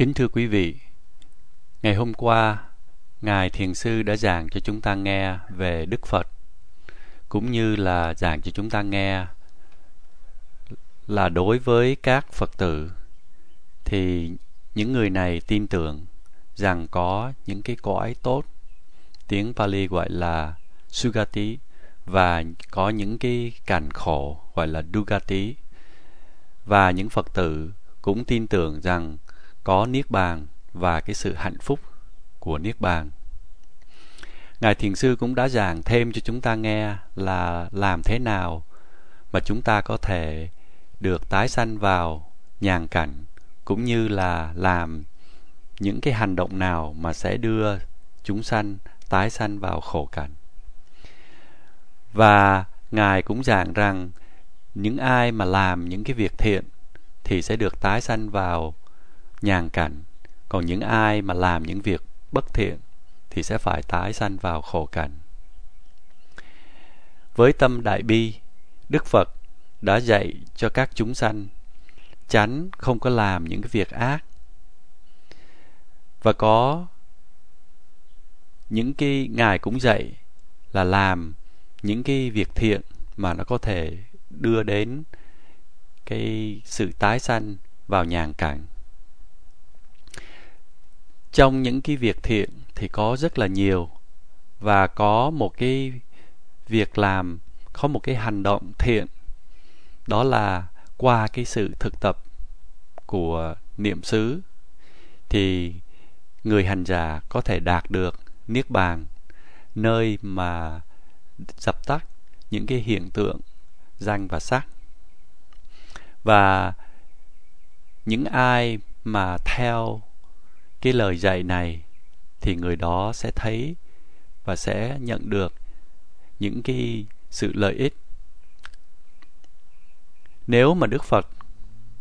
Kính thưa quý vị, ngày hôm qua, Ngài Thiền Sư đã giảng cho chúng ta nghe về Đức Phật, cũng như là giảng cho chúng ta nghe là đối với các Phật tử, thì những người này tin tưởng rằng có những cái cõi tốt, tiếng Pali gọi là Sugati, và có những cái cảnh khổ gọi là Dugati. Và những Phật tử cũng tin tưởng rằng có niết bàn và cái sự hạnh phúc của niết bàn. Ngài Thiền sư cũng đã giảng thêm cho chúng ta nghe là làm thế nào mà chúng ta có thể được tái sanh vào nhàn cảnh, cũng như là làm những cái hành động nào mà sẽ đưa chúng sanh tái sanh vào khổ cảnh. Và Ngài cũng giảng rằng những ai mà làm những cái việc thiện thì sẽ được tái sanh vào nhàn cảnh. Còn những ai mà làm những việc bất thiện thì sẽ phải tái sanh vào khổ cảnh. Với tâm đại bi, đức phật đã dạy cho các chúng sanh tránh không có làm những cái việc ác. Và có những cái ngài cũng dạy là làm những cái việc thiện mà nó có thể đưa đến cái sự tái sanh vào nhàn cảnh trong những cái việc thiện thì có rất là nhiều. Và có một cái việc làm, có một cái hành động thiện. Đó là qua cái sự thực tập của niệm xứ, thì người hành giả có thể đạt được niết bàn, nơi mà dập tắt những cái hiện tượng danh và sắc. Và những ai mà theo cái lời dạy này thì người đó sẽ thấy và sẽ nhận được những cái sự lợi ích. Nếu mà đức phật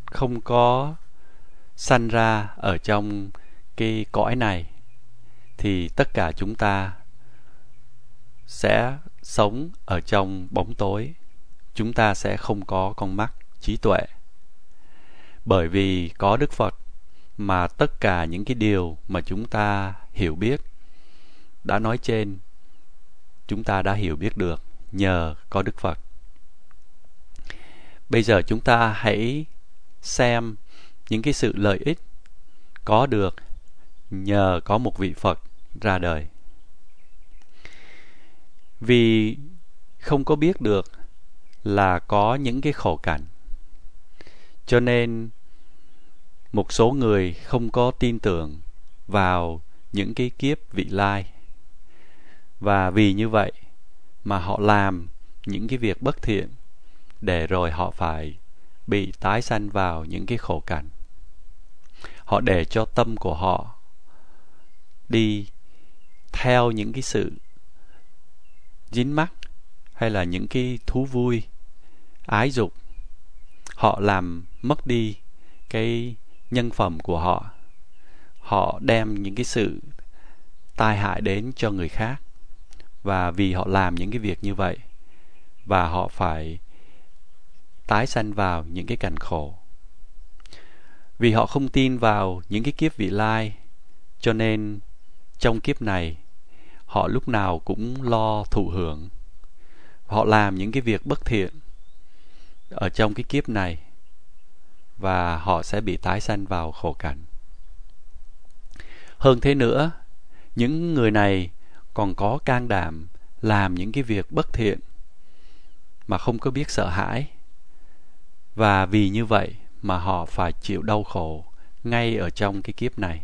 không có sanh ra ở trong cái cõi này, thì tất cả chúng ta sẽ sống ở trong bóng tối. Chúng ta sẽ không có con mắt trí tuệ. Bởi vì có đức phật mà tất cả những cái điều mà chúng ta hiểu biết, đã nói trên, chúng ta đã hiểu biết được nhờ có đức phật. Bây giờ chúng ta hãy xem những cái sự lợi ích có được nhờ có một vị phật ra đời. Vì không có biết được là có những cái khổ cảnh, cho nên một số người không có tin tưởng vào những cái kiếp vị lai. Và vì như vậy mà họ làm những cái việc bất thiện để rồi họ phải bị tái sanh vào những cái khổ cảnh. Họ để cho tâm của họ đi theo những cái sự dính mắc hay là những cái thú vui, ái dục. Họ làm mất đi cái nhân phẩm của họ. Họ đem những cái sự tai hại đến cho người khác. Và vì họ làm những cái việc như vậy, và họ phải tái sanh vào những cái cảnh khổ. Vì họ không tin vào những cái kiếp vị lai, cho nên trong kiếp này, họ lúc nào cũng lo thụ hưởng. Họ làm những cái việc bất thiện ở trong cái kiếp này và họ sẽ bị tái sanh vào khổ cảnh. Hơn thế nữa, những người này còn có can đảm làm những cái việc bất thiện mà không có biết sợ hãi. Và vì như vậy mà họ phải chịu đau khổ ngay ở trong cái kiếp này.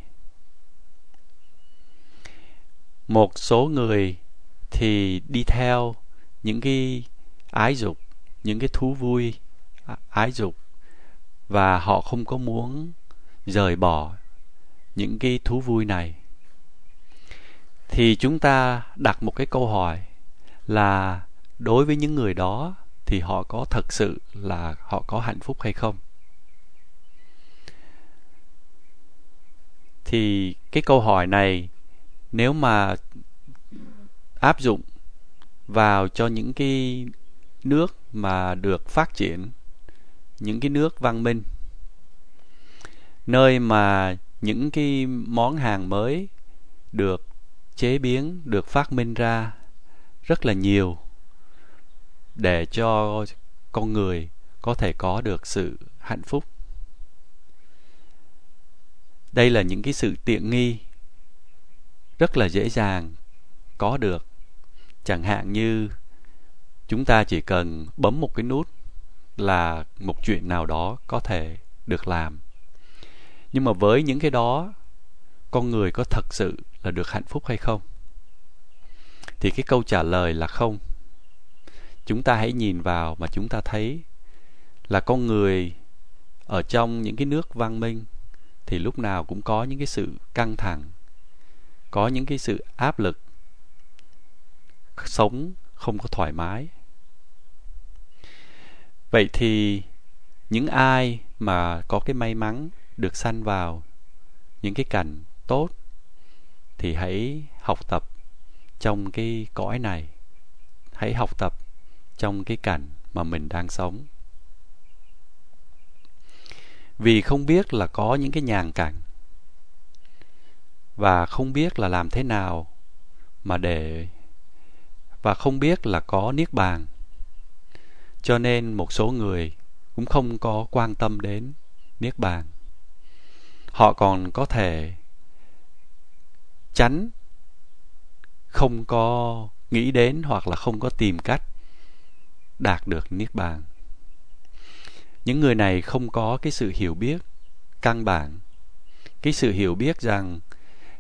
Một số người thì đi theo những cái ái dục, những cái thú vui ái dục và họ không có muốn rời bỏ những cái thú vui này. Thì chúng ta đặt một cái câu hỏi là đối với những người đó thì họ có thật sự là họ có hạnh phúc hay không? Thì cái câu hỏi này nếu mà áp dụng vào cho những cái nước mà được phát triển những cái nước văn minh, nơi mà những cái món hàng mới được chế biến, được phát minh ra rất là nhiều để cho con người có thể có được sự hạnh phúc. Đây là những cái sự tiện nghi rất là dễ dàng có được. Chẳng hạn như chúng ta chỉ cần bấm một cái nút là một chuyện nào đó có thể được làm. Nhưng mà với những cái đó, con người có thật sự là được hạnh phúc hay không? Thì cái câu trả lời là không. Chúng ta hãy nhìn vào mà chúng ta thấy là con người ở trong những cái nước văn minh thì lúc nào cũng có những cái sự căng thẳng, có những cái sự áp lực, sống không có thoải mái vậy thì những ai mà có cái may mắn được sanh vào những cái cảnh tốt thì hãy học tập trong cái cõi này. Hãy học tập trong cái cảnh mà mình đang sống. Vì không biết là có những cái nhàn cảnh và không biết là làm thế nào mà để, và không biết là có niết bàn cho nên một số người cũng không có quan tâm đến niết bàn. Họ còn có thể tránh, không có nghĩ đến hoặc là không có tìm cách đạt được niết bàn. Những người này không có cái sự hiểu biết căn bản. Cái sự hiểu biết rằng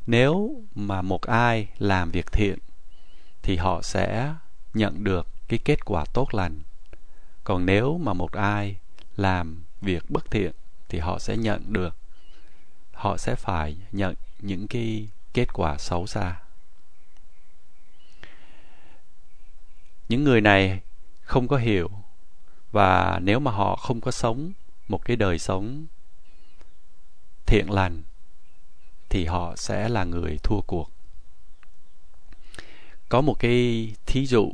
nếu mà một ai làm việc thiện thì họ sẽ nhận được cái kết quả tốt lành còn nếu mà một ai làm việc bất thiện thì họ sẽ nhận được. Họ sẽ phải nhận những cái kết quả xấu xa. Những người này không có hiểu và nếu mà họ không có sống một cái đời sống thiện lành thì họ sẽ là người thua cuộc. Có một cái thí dụ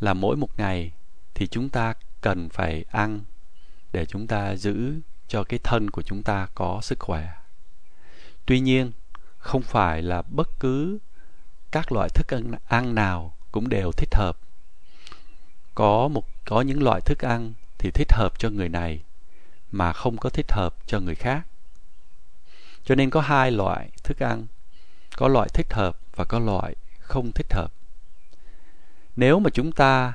là mỗi một ngày thì chúng ta cần phải ăn để chúng ta giữ cho cái thân của chúng ta có sức khỏe. Tuy nhiên không phải là bất cứ các loại thức ăn, ăn nào cũng đều thích hợp. Có một có những loại thức ăn thì thích hợp cho người này mà không có thích hợp cho người khác. Cho nên có hai loại thức ăn có loại thích hợp và có loại không thích hợp. Nếu mà chúng ta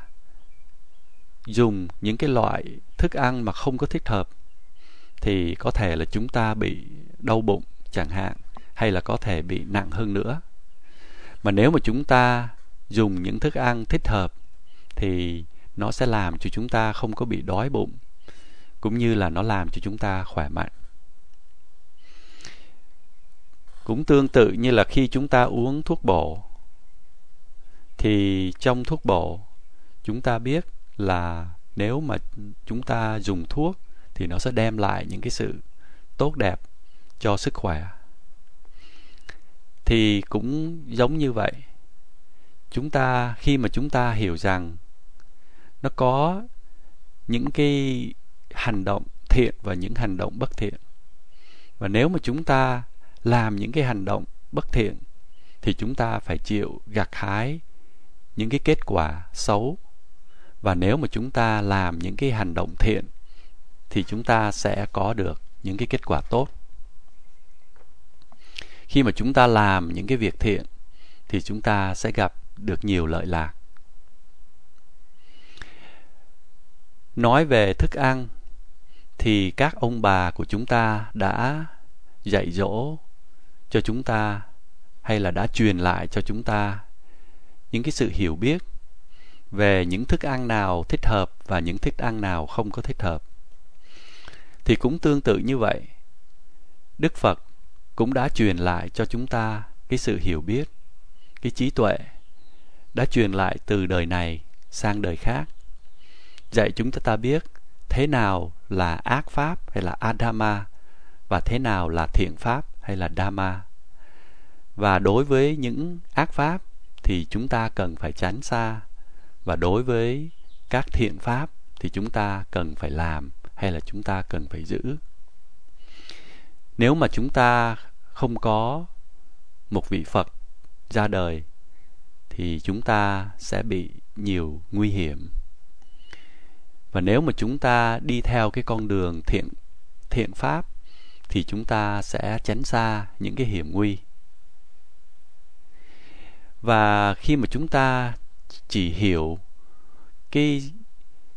dùng những cái loại thức ăn mà không có thích hợp, thì có thể là chúng ta bị đau bụng chẳng hạn, hay là có thể bị nặng hơn nữa. Mà nếu mà chúng ta dùng những thức ăn thích hợp, thì nó sẽ làm cho chúng ta không có bị đói bụng, cũng như là nó làm cho chúng ta khỏe mạnh. Cũng tương tự như là khi chúng ta uống thuốc bổ, thì trong thuốc bổ, chúng ta biết là nếu mà chúng ta dùng thuốc thì nó sẽ đem lại những cái sự tốt đẹp cho sức khỏe. Thì cũng giống như vậy, chúng ta, khi mà chúng ta hiểu rằng nó có những cái hành động thiện và những hành động bất thiện, và nếu mà chúng ta làm những cái hành động bất thiện thì chúng ta phải chịu gặt hái những cái kết quả xấu và nếu mà chúng ta làm những cái hành động thiện, thì chúng ta sẽ có được những cái kết quả tốt. Khi mà chúng ta làm những cái việc thiện, thì chúng ta sẽ gặp được nhiều lợi lạc. Nói về thức ăn, thì các ông bà của chúng ta đã dạy dỗ cho chúng ta, hay là đã truyền lại cho chúng ta những cái sự hiểu biết về những thức ăn nào thích hợp và những thức ăn nào không có thích hợp. Thì cũng tương tự như vậy, đức phật cũng đã truyền lại cho chúng ta cái sự hiểu biết, cái trí tuệ đã truyền lại từ đời này sang đời khác. Dạy chúng ta biết thế nào là ác pháp hay là adama và thế nào là thiện pháp hay là dhamma. Và đối với những ác pháp thì chúng ta cần phải tránh xa và đối với các thiện pháp thì chúng ta cần phải làm hay là chúng ta cần phải giữ nếu mà chúng ta không có một vị Phật ra đời thì chúng ta sẽ bị nhiều nguy hiểm. Và nếu mà chúng ta đi theo cái con đường thiện thiện pháp thì chúng ta sẽ tránh xa những cái hiểm nguy. Và khi mà chúng ta chỉ hiểu cái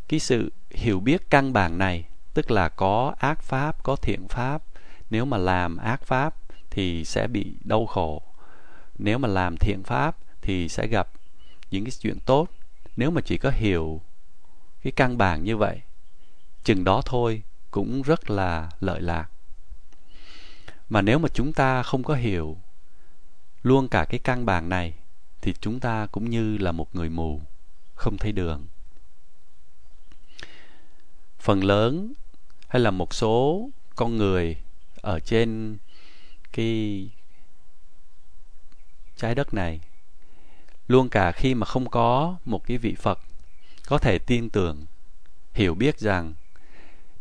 cái sự hiểu biết căn bản này, tức là có ác pháp, có thiện pháp. Nếu mà làm ác pháp thì sẽ bị đau khổ. Nếu mà làm thiện pháp thì sẽ gặp những cái chuyện tốt. Nếu mà chỉ có hiểu cái căn bản như vậy, chừng đó thôi cũng rất là lợi lạc. Mà nếu mà chúng ta không có hiểu luôn cả cái căn bản này thì chúng ta cũng như là một người mù, không thấy đường. Phần lớn hay là một số con người ở trên cái trái đất này, luôn cả khi mà không có một cái vị Phật, có thể tin tưởng, hiểu biết rằng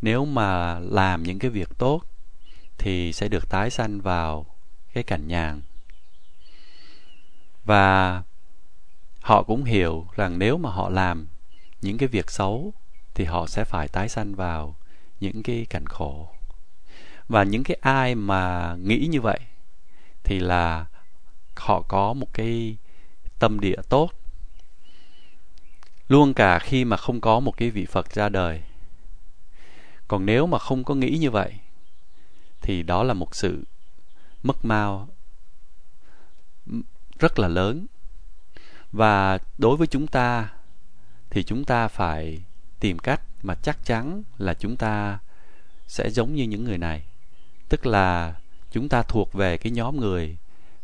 nếu mà làm những cái việc tốt thì sẽ được tái sanh vào cái cảnh nhàn và họ cũng hiểu rằng nếu mà họ làm những cái việc xấu, thì họ sẽ phải tái sanh vào những cái cảnh khổ. Và những cái ai mà nghĩ như vậy, thì là họ có một cái tâm địa tốt. Luôn cả khi mà không có một cái vị phật ra đời. Còn nếu mà không có nghĩ như vậy, thì đó là một sự mất mao rất là lớn. Và đối với chúng ta thì chúng ta phải tìm cách mà chắc chắn là chúng ta sẽ giống như những người này. Tức là chúng ta thuộc về cái nhóm người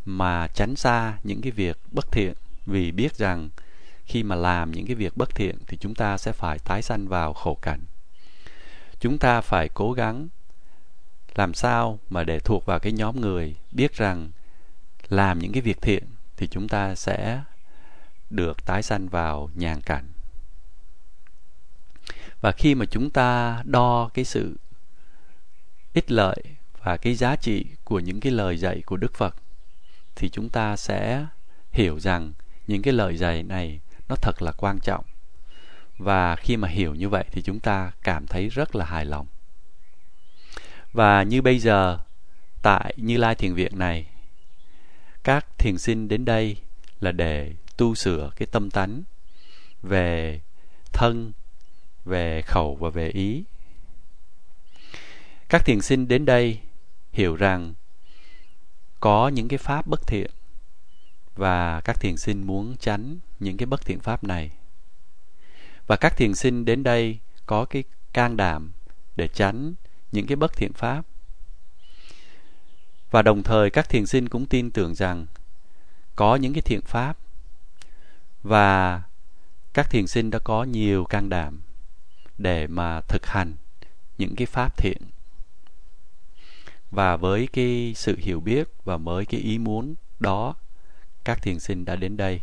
mà tránh xa những cái việc bất thiện. Vì biết rằng khi mà làm những cái việc bất thiện thì chúng ta sẽ phải tái sanh vào khổ cảnh. Chúng ta phải cố gắng làm sao mà để thuộc vào cái nhóm người biết rằng làm những cái việc thiện thì chúng ta sẽ được tái sanh vào nhàn cảnh và khi mà chúng ta đo cái sự ích lợi và cái giá trị của những cái lời dạy của Đức Phật, thì chúng ta sẽ hiểu rằng những cái lời dạy này nó thật là quan trọng. Và khi mà hiểu như vậy thì chúng ta cảm thấy rất là hài lòng. Và như bây giờ, tại Như Lai Thiền Viện này các thiền sinh đến đây là để tu sửa cái tâm tánh về thân, về khẩu và về ý. Các thiền sinh đến đây hiểu rằng có những cái pháp bất thiện và các thiền sinh muốn tránh những cái bất thiện pháp này. Và các thiền sinh đến đây có cái can đảm để tránh những cái bất thiện pháp. Và đồng thời các thiền sinh cũng tin tưởng rằng có những cái thiện pháp. Và các thiền sinh đã có nhiều can đảm để mà thực hành những cái pháp thiện. Và với cái sự hiểu biết và với cái ý muốn đó, các thiền sinh đã đến đây.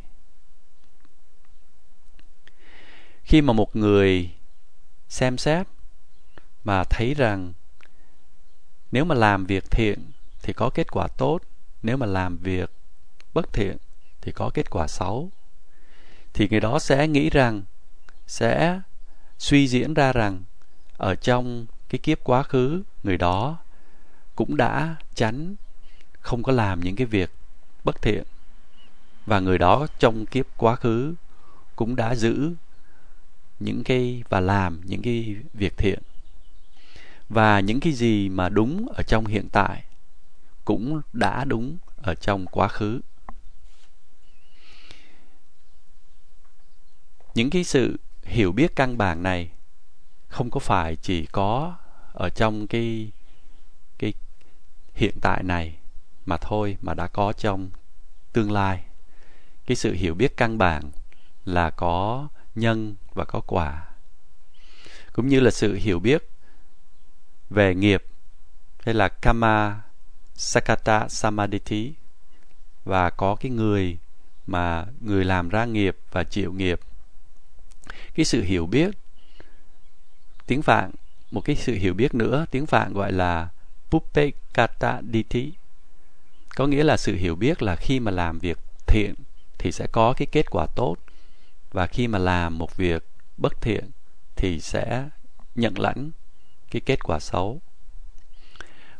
Khi mà một người xem xét mà thấy rằng nếu mà làm việc thiện thì có kết quả tốt. Nếu mà làm việc bất thiện thì có kết quả xấu. Thì người đó sẽ nghĩ rằng, sẽ suy diễn ra rằng ở trong cái kiếp quá khứ, người đó cũng đã tránh không có làm những cái việc bất thiện. Và người đó trong kiếp quá khứ cũng đã giữ những cái và làm những cái việc thiện. Và những cái gì mà đúng ở trong hiện tại cũng đã đúng ở trong quá khứ. Những cái sự hiểu biết căn bản này không có phải chỉ có ở trong cái cái hiện tại này mà thôi, mà đã có trong tương lai. Cái sự hiểu biết căn bản là có nhân và có quả, cũng như là sự hiểu biết về nghiệp, hay là karma sakata samadhi và có cái người mà người làm ra nghiệp và chịu nghiệp. Cái sự hiểu biết, tiếng phạn, một cái sự hiểu biết nữa, tiếng phạn gọi là puppekata ditti có nghĩa là sự hiểu biết là khi mà làm việc thiện thì sẽ có cái kết quả tốt, và khi mà làm một việc bất thiện thì sẽ nhận lãnh cái kết quả xấu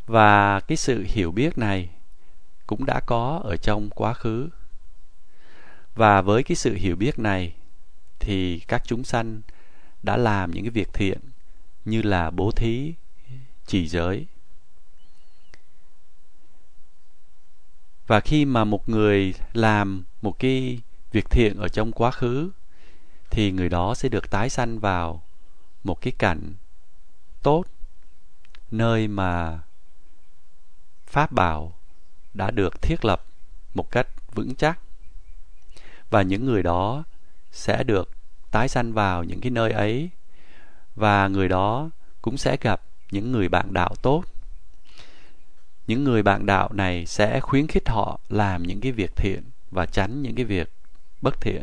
và cái sự hiểu biết này cũng đã có ở trong quá khứ. Và với cái sự hiểu biết này thì các chúng sanh đã làm những cái việc thiện như là bố thí chỉ giới. Và khi mà một người làm một cái việc thiện ở trong quá khứ thì người đó sẽ được tái sanh vào một cái cảnh tốt, nơi mà pháp bảo đã được thiết lập một cách vững chắc. Và những người đó sẽ được tái sanh vào những cái nơi ấy, và người đó cũng sẽ gặp những người bạn đạo tốt. Những người bạn đạo này sẽ khuyến khích họ làm những cái việc thiện và tránh những cái việc bất thiện.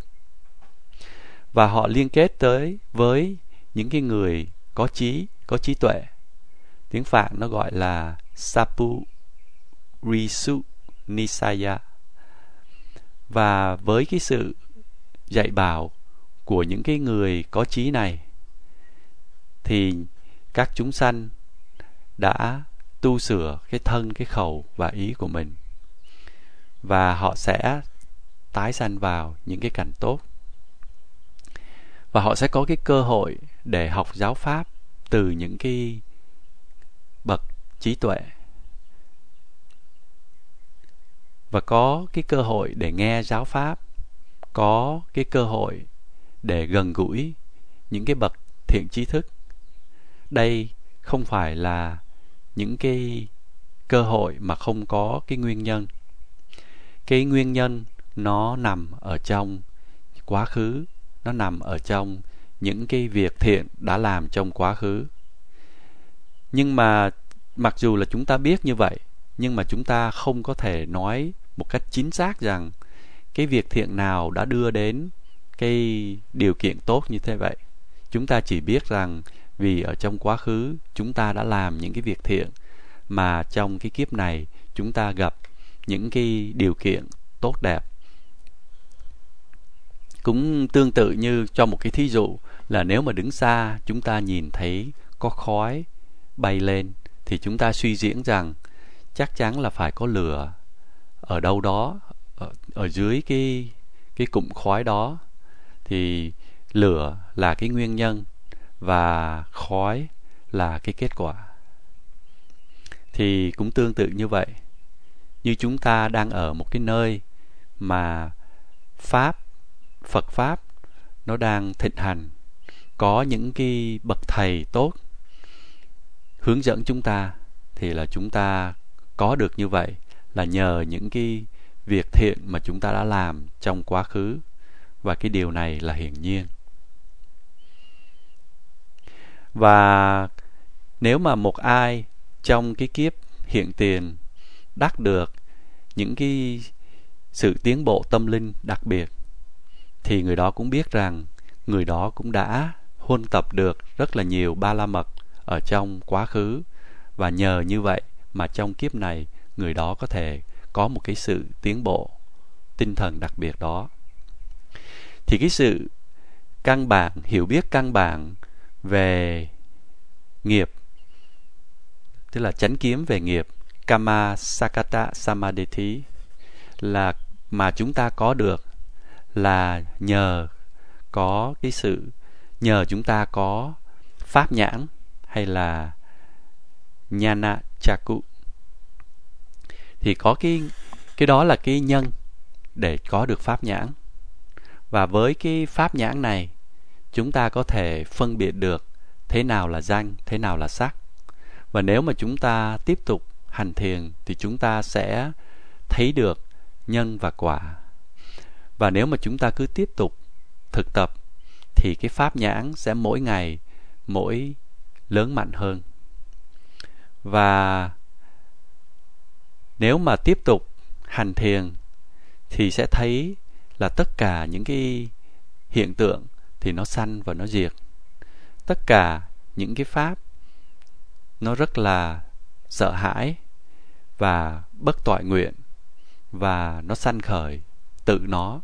Và họ liên kết tới với những cái người có trí có trí tuệ. Tiếng phạn nó gọi là sapu risu nisaya. Và với cái sự dạy bảo của những cái người có trí này, thì các chúng sanh đã tu sửa cái thân, cái khẩu và ý của mình. Và họ sẽ tái sanh vào những cái cảnh tốt. Và họ sẽ có cái cơ hội để học giáo pháp từ những cái bậc trí tuệ. Và có cái cơ hội để nghe giáo pháp, có cái cơ hội để gần gũi những cái bậc thiện trí thức. Đây không phải là những cái cơ hội mà không có cái nguyên nhân. Cái nguyên nhân nó nằm ở trong quá khứ, nó nằm ở trong những cái việc thiện đã làm trong quá khứ. Nhưng mà mặc dù là chúng ta biết như vậy nhưng mà chúng ta không có thể nói một cách chính xác rằng cái việc thiện nào đã đưa đến cái điều kiện tốt như thế vậy. Chúng ta chỉ biết rằng vì ở trong quá khứ chúng ta đã làm những cái việc thiện, mà trong cái kiếp này chúng ta gặp những cái điều kiện tốt đẹp. Cũng tương tự như cho một cái thí dụ là nếu mà đứng xa chúng ta nhìn thấy có khói bay lên thì chúng ta suy diễn rằng chắc chắn là phải có lửa ở đâu đó ở, ở dưới cái cái cụm khói đó. Thì lửa là cái nguyên nhân và khói là cái kết quả. Thì cũng tương tự như vậy. Như chúng ta đang ở một cái nơi mà pháp phật pháp nó đang thịnh hành có những cái bậc thầy tốt hướng dẫn chúng ta thì là chúng ta có được như vậy là nhờ những cái việc thiện mà chúng ta đã làm trong quá khứ. Và cái điều này là hiển nhiên. Và nếu mà một ai trong cái kiếp hiện tiền đắc được những cái sự tiến bộ tâm linh đặc biệt, thì người đó cũng biết rằng người đó cũng đã huân tập được rất là nhiều ba la mật ở trong quá khứ. Và nhờ như vậy mà trong kiếp này người đó có thể có một cái sự tiến bộ tinh thần đặc biệt đó. Thì cái sự căn bản, hiểu biết căn bản về nghiệp, tức là chánh kiếm về nghiệp, kama sakata samadhi, là mà chúng ta có được là nhờ có cái sự, nhờ chúng ta có pháp nhãn hay là nhana chaku thì có cái cái đó là cái nhân để có được pháp nhãn. Và với cái pháp nhãn này, chúng ta có thể phân biệt được thế nào là danh, thế nào là sắc. Và nếu mà chúng ta tiếp tục hành thiền thì chúng ta sẽ thấy được nhân và quả. Và nếu mà chúng ta cứ tiếp tục thực tập thì cái pháp nhãn sẽ mỗi ngày, mỗi lớn mạnh hơn và nếu mà tiếp tục hành thiền thì sẽ thấy là tất cả những cái hiện tượng thì nó sanh và nó diệt. Tất cả những cái pháp nó rất là sợ hãi và bất toại nguyện và nó sanh khởi tự nó.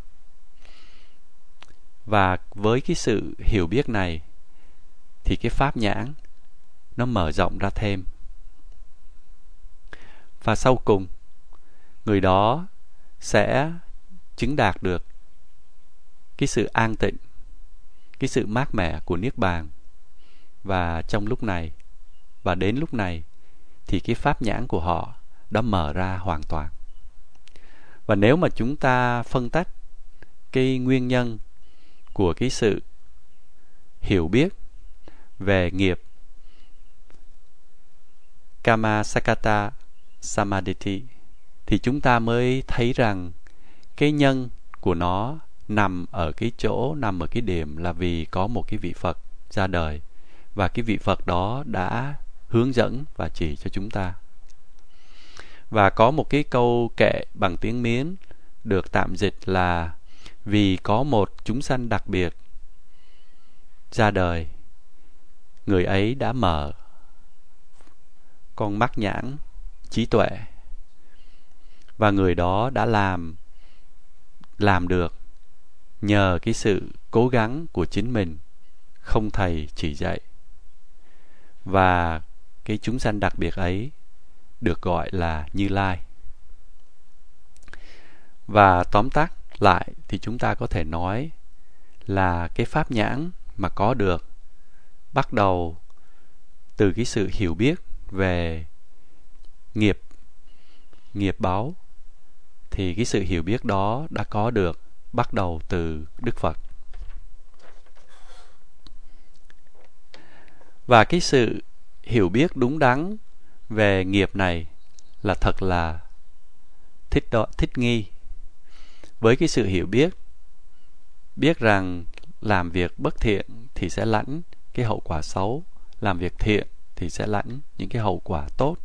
Và với cái sự hiểu biết này thì cái pháp nhãn nó mở rộng ra thêm và sau cùng, người đó sẽ chứng đạt được cái sự an tịnh, cái sự mát mẻ của niết bàn. Và trong lúc này, và đến lúc này thì cái pháp nhãn của họ đã mở ra hoàn toàn. Và nếu mà chúng ta phân tách cái nguyên nhân của cái sự hiểu biết về nghiệp Kama Sakata Samadhi thì chúng ta mới thấy rằng cái nhân của nó nằm ở cái chỗ nằm ở cái điểm là vì có một cái vị Phật ra đời và cái vị Phật đó đã hướng dẫn và chỉ cho chúng ta. Và có một cái câu kệ bằng tiếng Miến được tạm dịch là vì có một chúng sanh đặc biệt ra đời, người ấy đã mở con mắt nhãn trí tuệ. Và người đó đã làm làm được nhờ cái sự cố gắng của chính mình, không thầy chỉ dạy. Và cái chúng sanh đặc biệt ấy được gọi là như lai. Và tóm tắt lại thì chúng ta có thể nói là cái pháp nhãn mà có được bắt đầu từ cái sự hiểu biết về nghiệp nghiệp báo thì cái sự hiểu biết đó đã có được bắt đầu từ Đức Phật. Và cái sự hiểu biết đúng đắn về nghiệp này là thật là thích đó, thích nghi. Với cái sự hiểu biết biết rằng làm việc bất thiện thì sẽ lãnh cái hậu quả xấu, làm việc thiện thì sẽ lãnh những cái hậu quả tốt.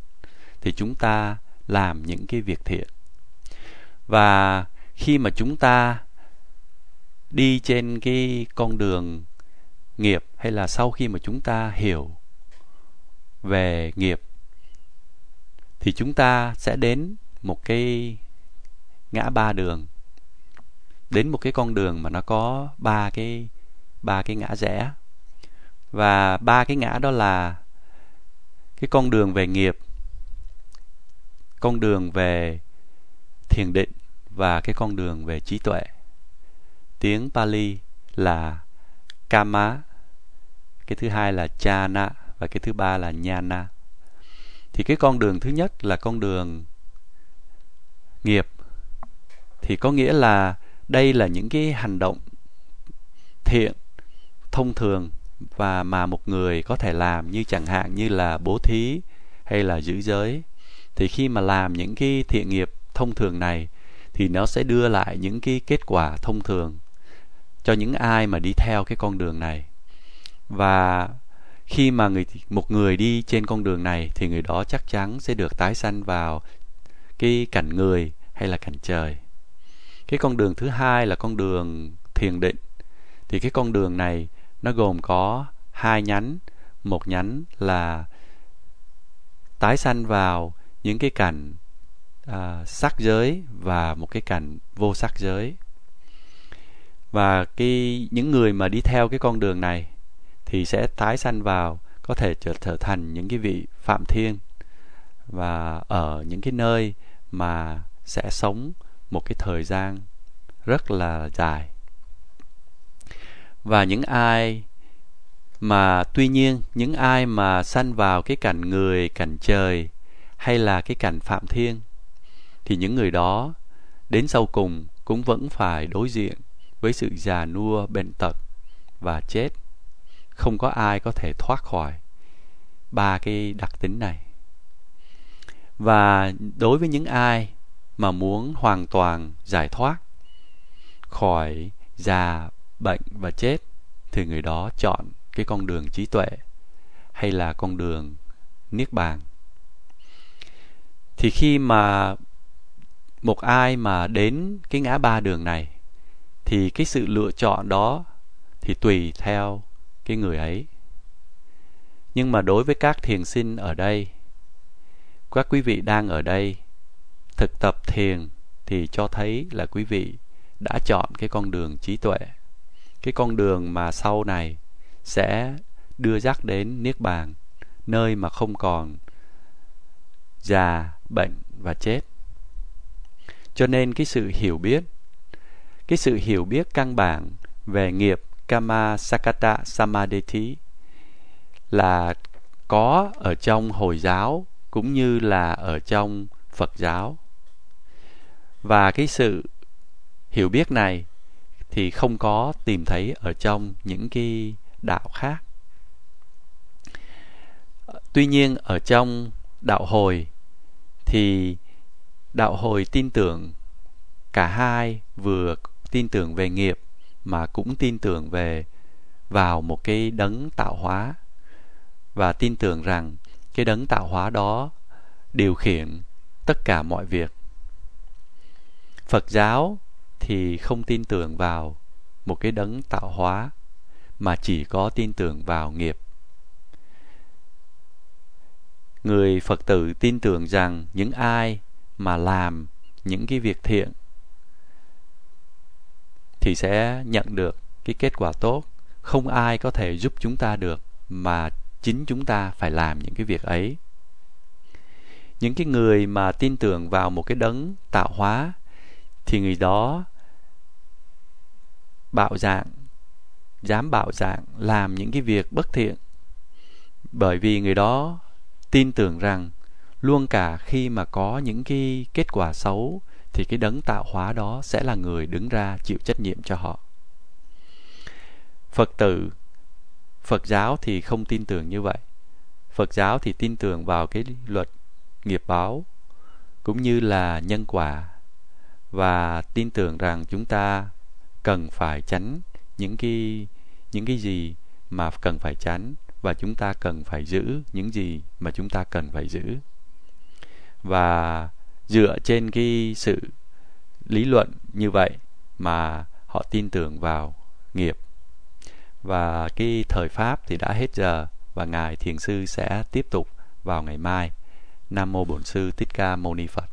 Thì chúng ta làm những cái việc thiện. Và khi mà chúng ta đi trên cái con đường nghiệp hay là sau khi mà chúng ta hiểu về nghiệp, thì chúng ta sẽ đến một cái ngã ba đường đến một cái con đường mà nó có ba cái ba cái ngã rẽ và ba cái ngã đó là cái con đường về nghiệp con đường về thiền định và cái con đường về trí tuệ tiếng Pali là Kama, cái thứ hai là Chana và cái thứ ba là Nhana. Thì cái con đường thứ nhất là con đường nghiệp. Thì có nghĩa là đây là những cái hành động thiện thông thường và mà một người có thể làm như chẳng hạn như là bố thí hay là giữ giới thì khi mà làm những cái thiện nghiệp thông thường này, thì nó sẽ đưa lại những cái kết quả thông thường cho những ai mà đi theo cái con đường này. Và khi mà người, một người đi trên con đường này, thì người đó chắc chắn sẽ được tái sanh vào cái cảnh người hay là cảnh trời. Cái con đường thứ hai là con đường thiền định. Thì cái con đường này, nó gồm có hai nhánh. Một nhánh là tái sanh vào những cái cảnh à, sắc giới và một cái cảnh vô sắc giới. Và cái những người mà đi theo cái con đường này thì sẽ tái sanh vào có thể trở trở thành những cái vị phạm thiên. Và ở những cái nơi mà sẽ sống một cái thời gian rất là dài. Và những ai mà tuy nhiên những ai mà sanh vào cái cảnh người cảnh trời hay là cái cảnh phạm thiên, thì những người đó đến sau cùng cũng vẫn phải đối diện với sự già nua, bệnh tật và chết. Không có ai có thể thoát khỏi ba cái đặc tính này. Và đối với những ai mà muốn hoàn toàn giải thoát khỏi già, bệnh và chết, thì người đó chọn cái con đường trí tuệ hay là con đường niết bàn thì khi mà một ai mà đến cái ngã ba đường này, thì cái sự lựa chọn đó thì tùy theo cái người ấy. Nhưng mà đối với các thiền sinh ở đây, các quý vị đang ở đây thực tập thiền thì cho thấy là quý vị đã chọn cái con đường trí tuệ. Cái con đường mà sau này sẽ đưa dắt đến niết bàn, nơi mà không còn già bệnh và chết. Cho nên cái sự hiểu biết, cái sự hiểu biết căn bản về nghiệp kama sakata samadhi là có ở trong hồi giáo cũng như là ở trong phật giáo. Và cái sự hiểu biết này thì không có tìm thấy ở trong những cái đạo khác. Tuy nhiên ở trong đạo hồi thì đạo hồi tin tưởng cả hai vừa tin tưởng về nghiệp mà cũng tin tưởng về, vào một cái đấng tạo hóa và tin tưởng rằng cái đấng tạo hóa đó điều khiển tất cả mọi việc. Phật giáo thì không tin tưởng vào một cái đấng tạo hóa mà chỉ có tin tưởng vào nghiệp người phật tử tin tưởng rằng những ai mà làm những cái việc thiện thì sẽ nhận được cái kết quả tốt. Không ai có thể giúp chúng ta được mà chính chúng ta phải làm những cái việc ấy. Những cái người mà tin tưởng vào một cái đấng tạo hóa thì người đó bạo dạng, dám bạo dạng làm những cái việc bất thiện. Bởi vì người đó tin tưởng rằng, luôn cả khi mà có những cái kết quả xấu, thì cái đấng tạo hóa đó sẽ là người đứng ra chịu trách nhiệm cho họ. Phật tử, phật giáo thì không tin tưởng như vậy. Phật giáo thì tin tưởng vào cái luật nghiệp báo, cũng như là nhân quả, và tin tưởng rằng chúng ta cần phải tránh những cái những cái gì mà cần phải tránh và chúng ta cần phải giữ những gì mà chúng ta cần phải giữ. Và dựa trên cái sự lý luận như vậy mà họ tin tưởng vào nghiệp. Và cái thời pháp thì đã hết giờ và ngài thiền sư sẽ tiếp tục vào ngày mai. Nam mô bổn sư thích ca mâu ni phật.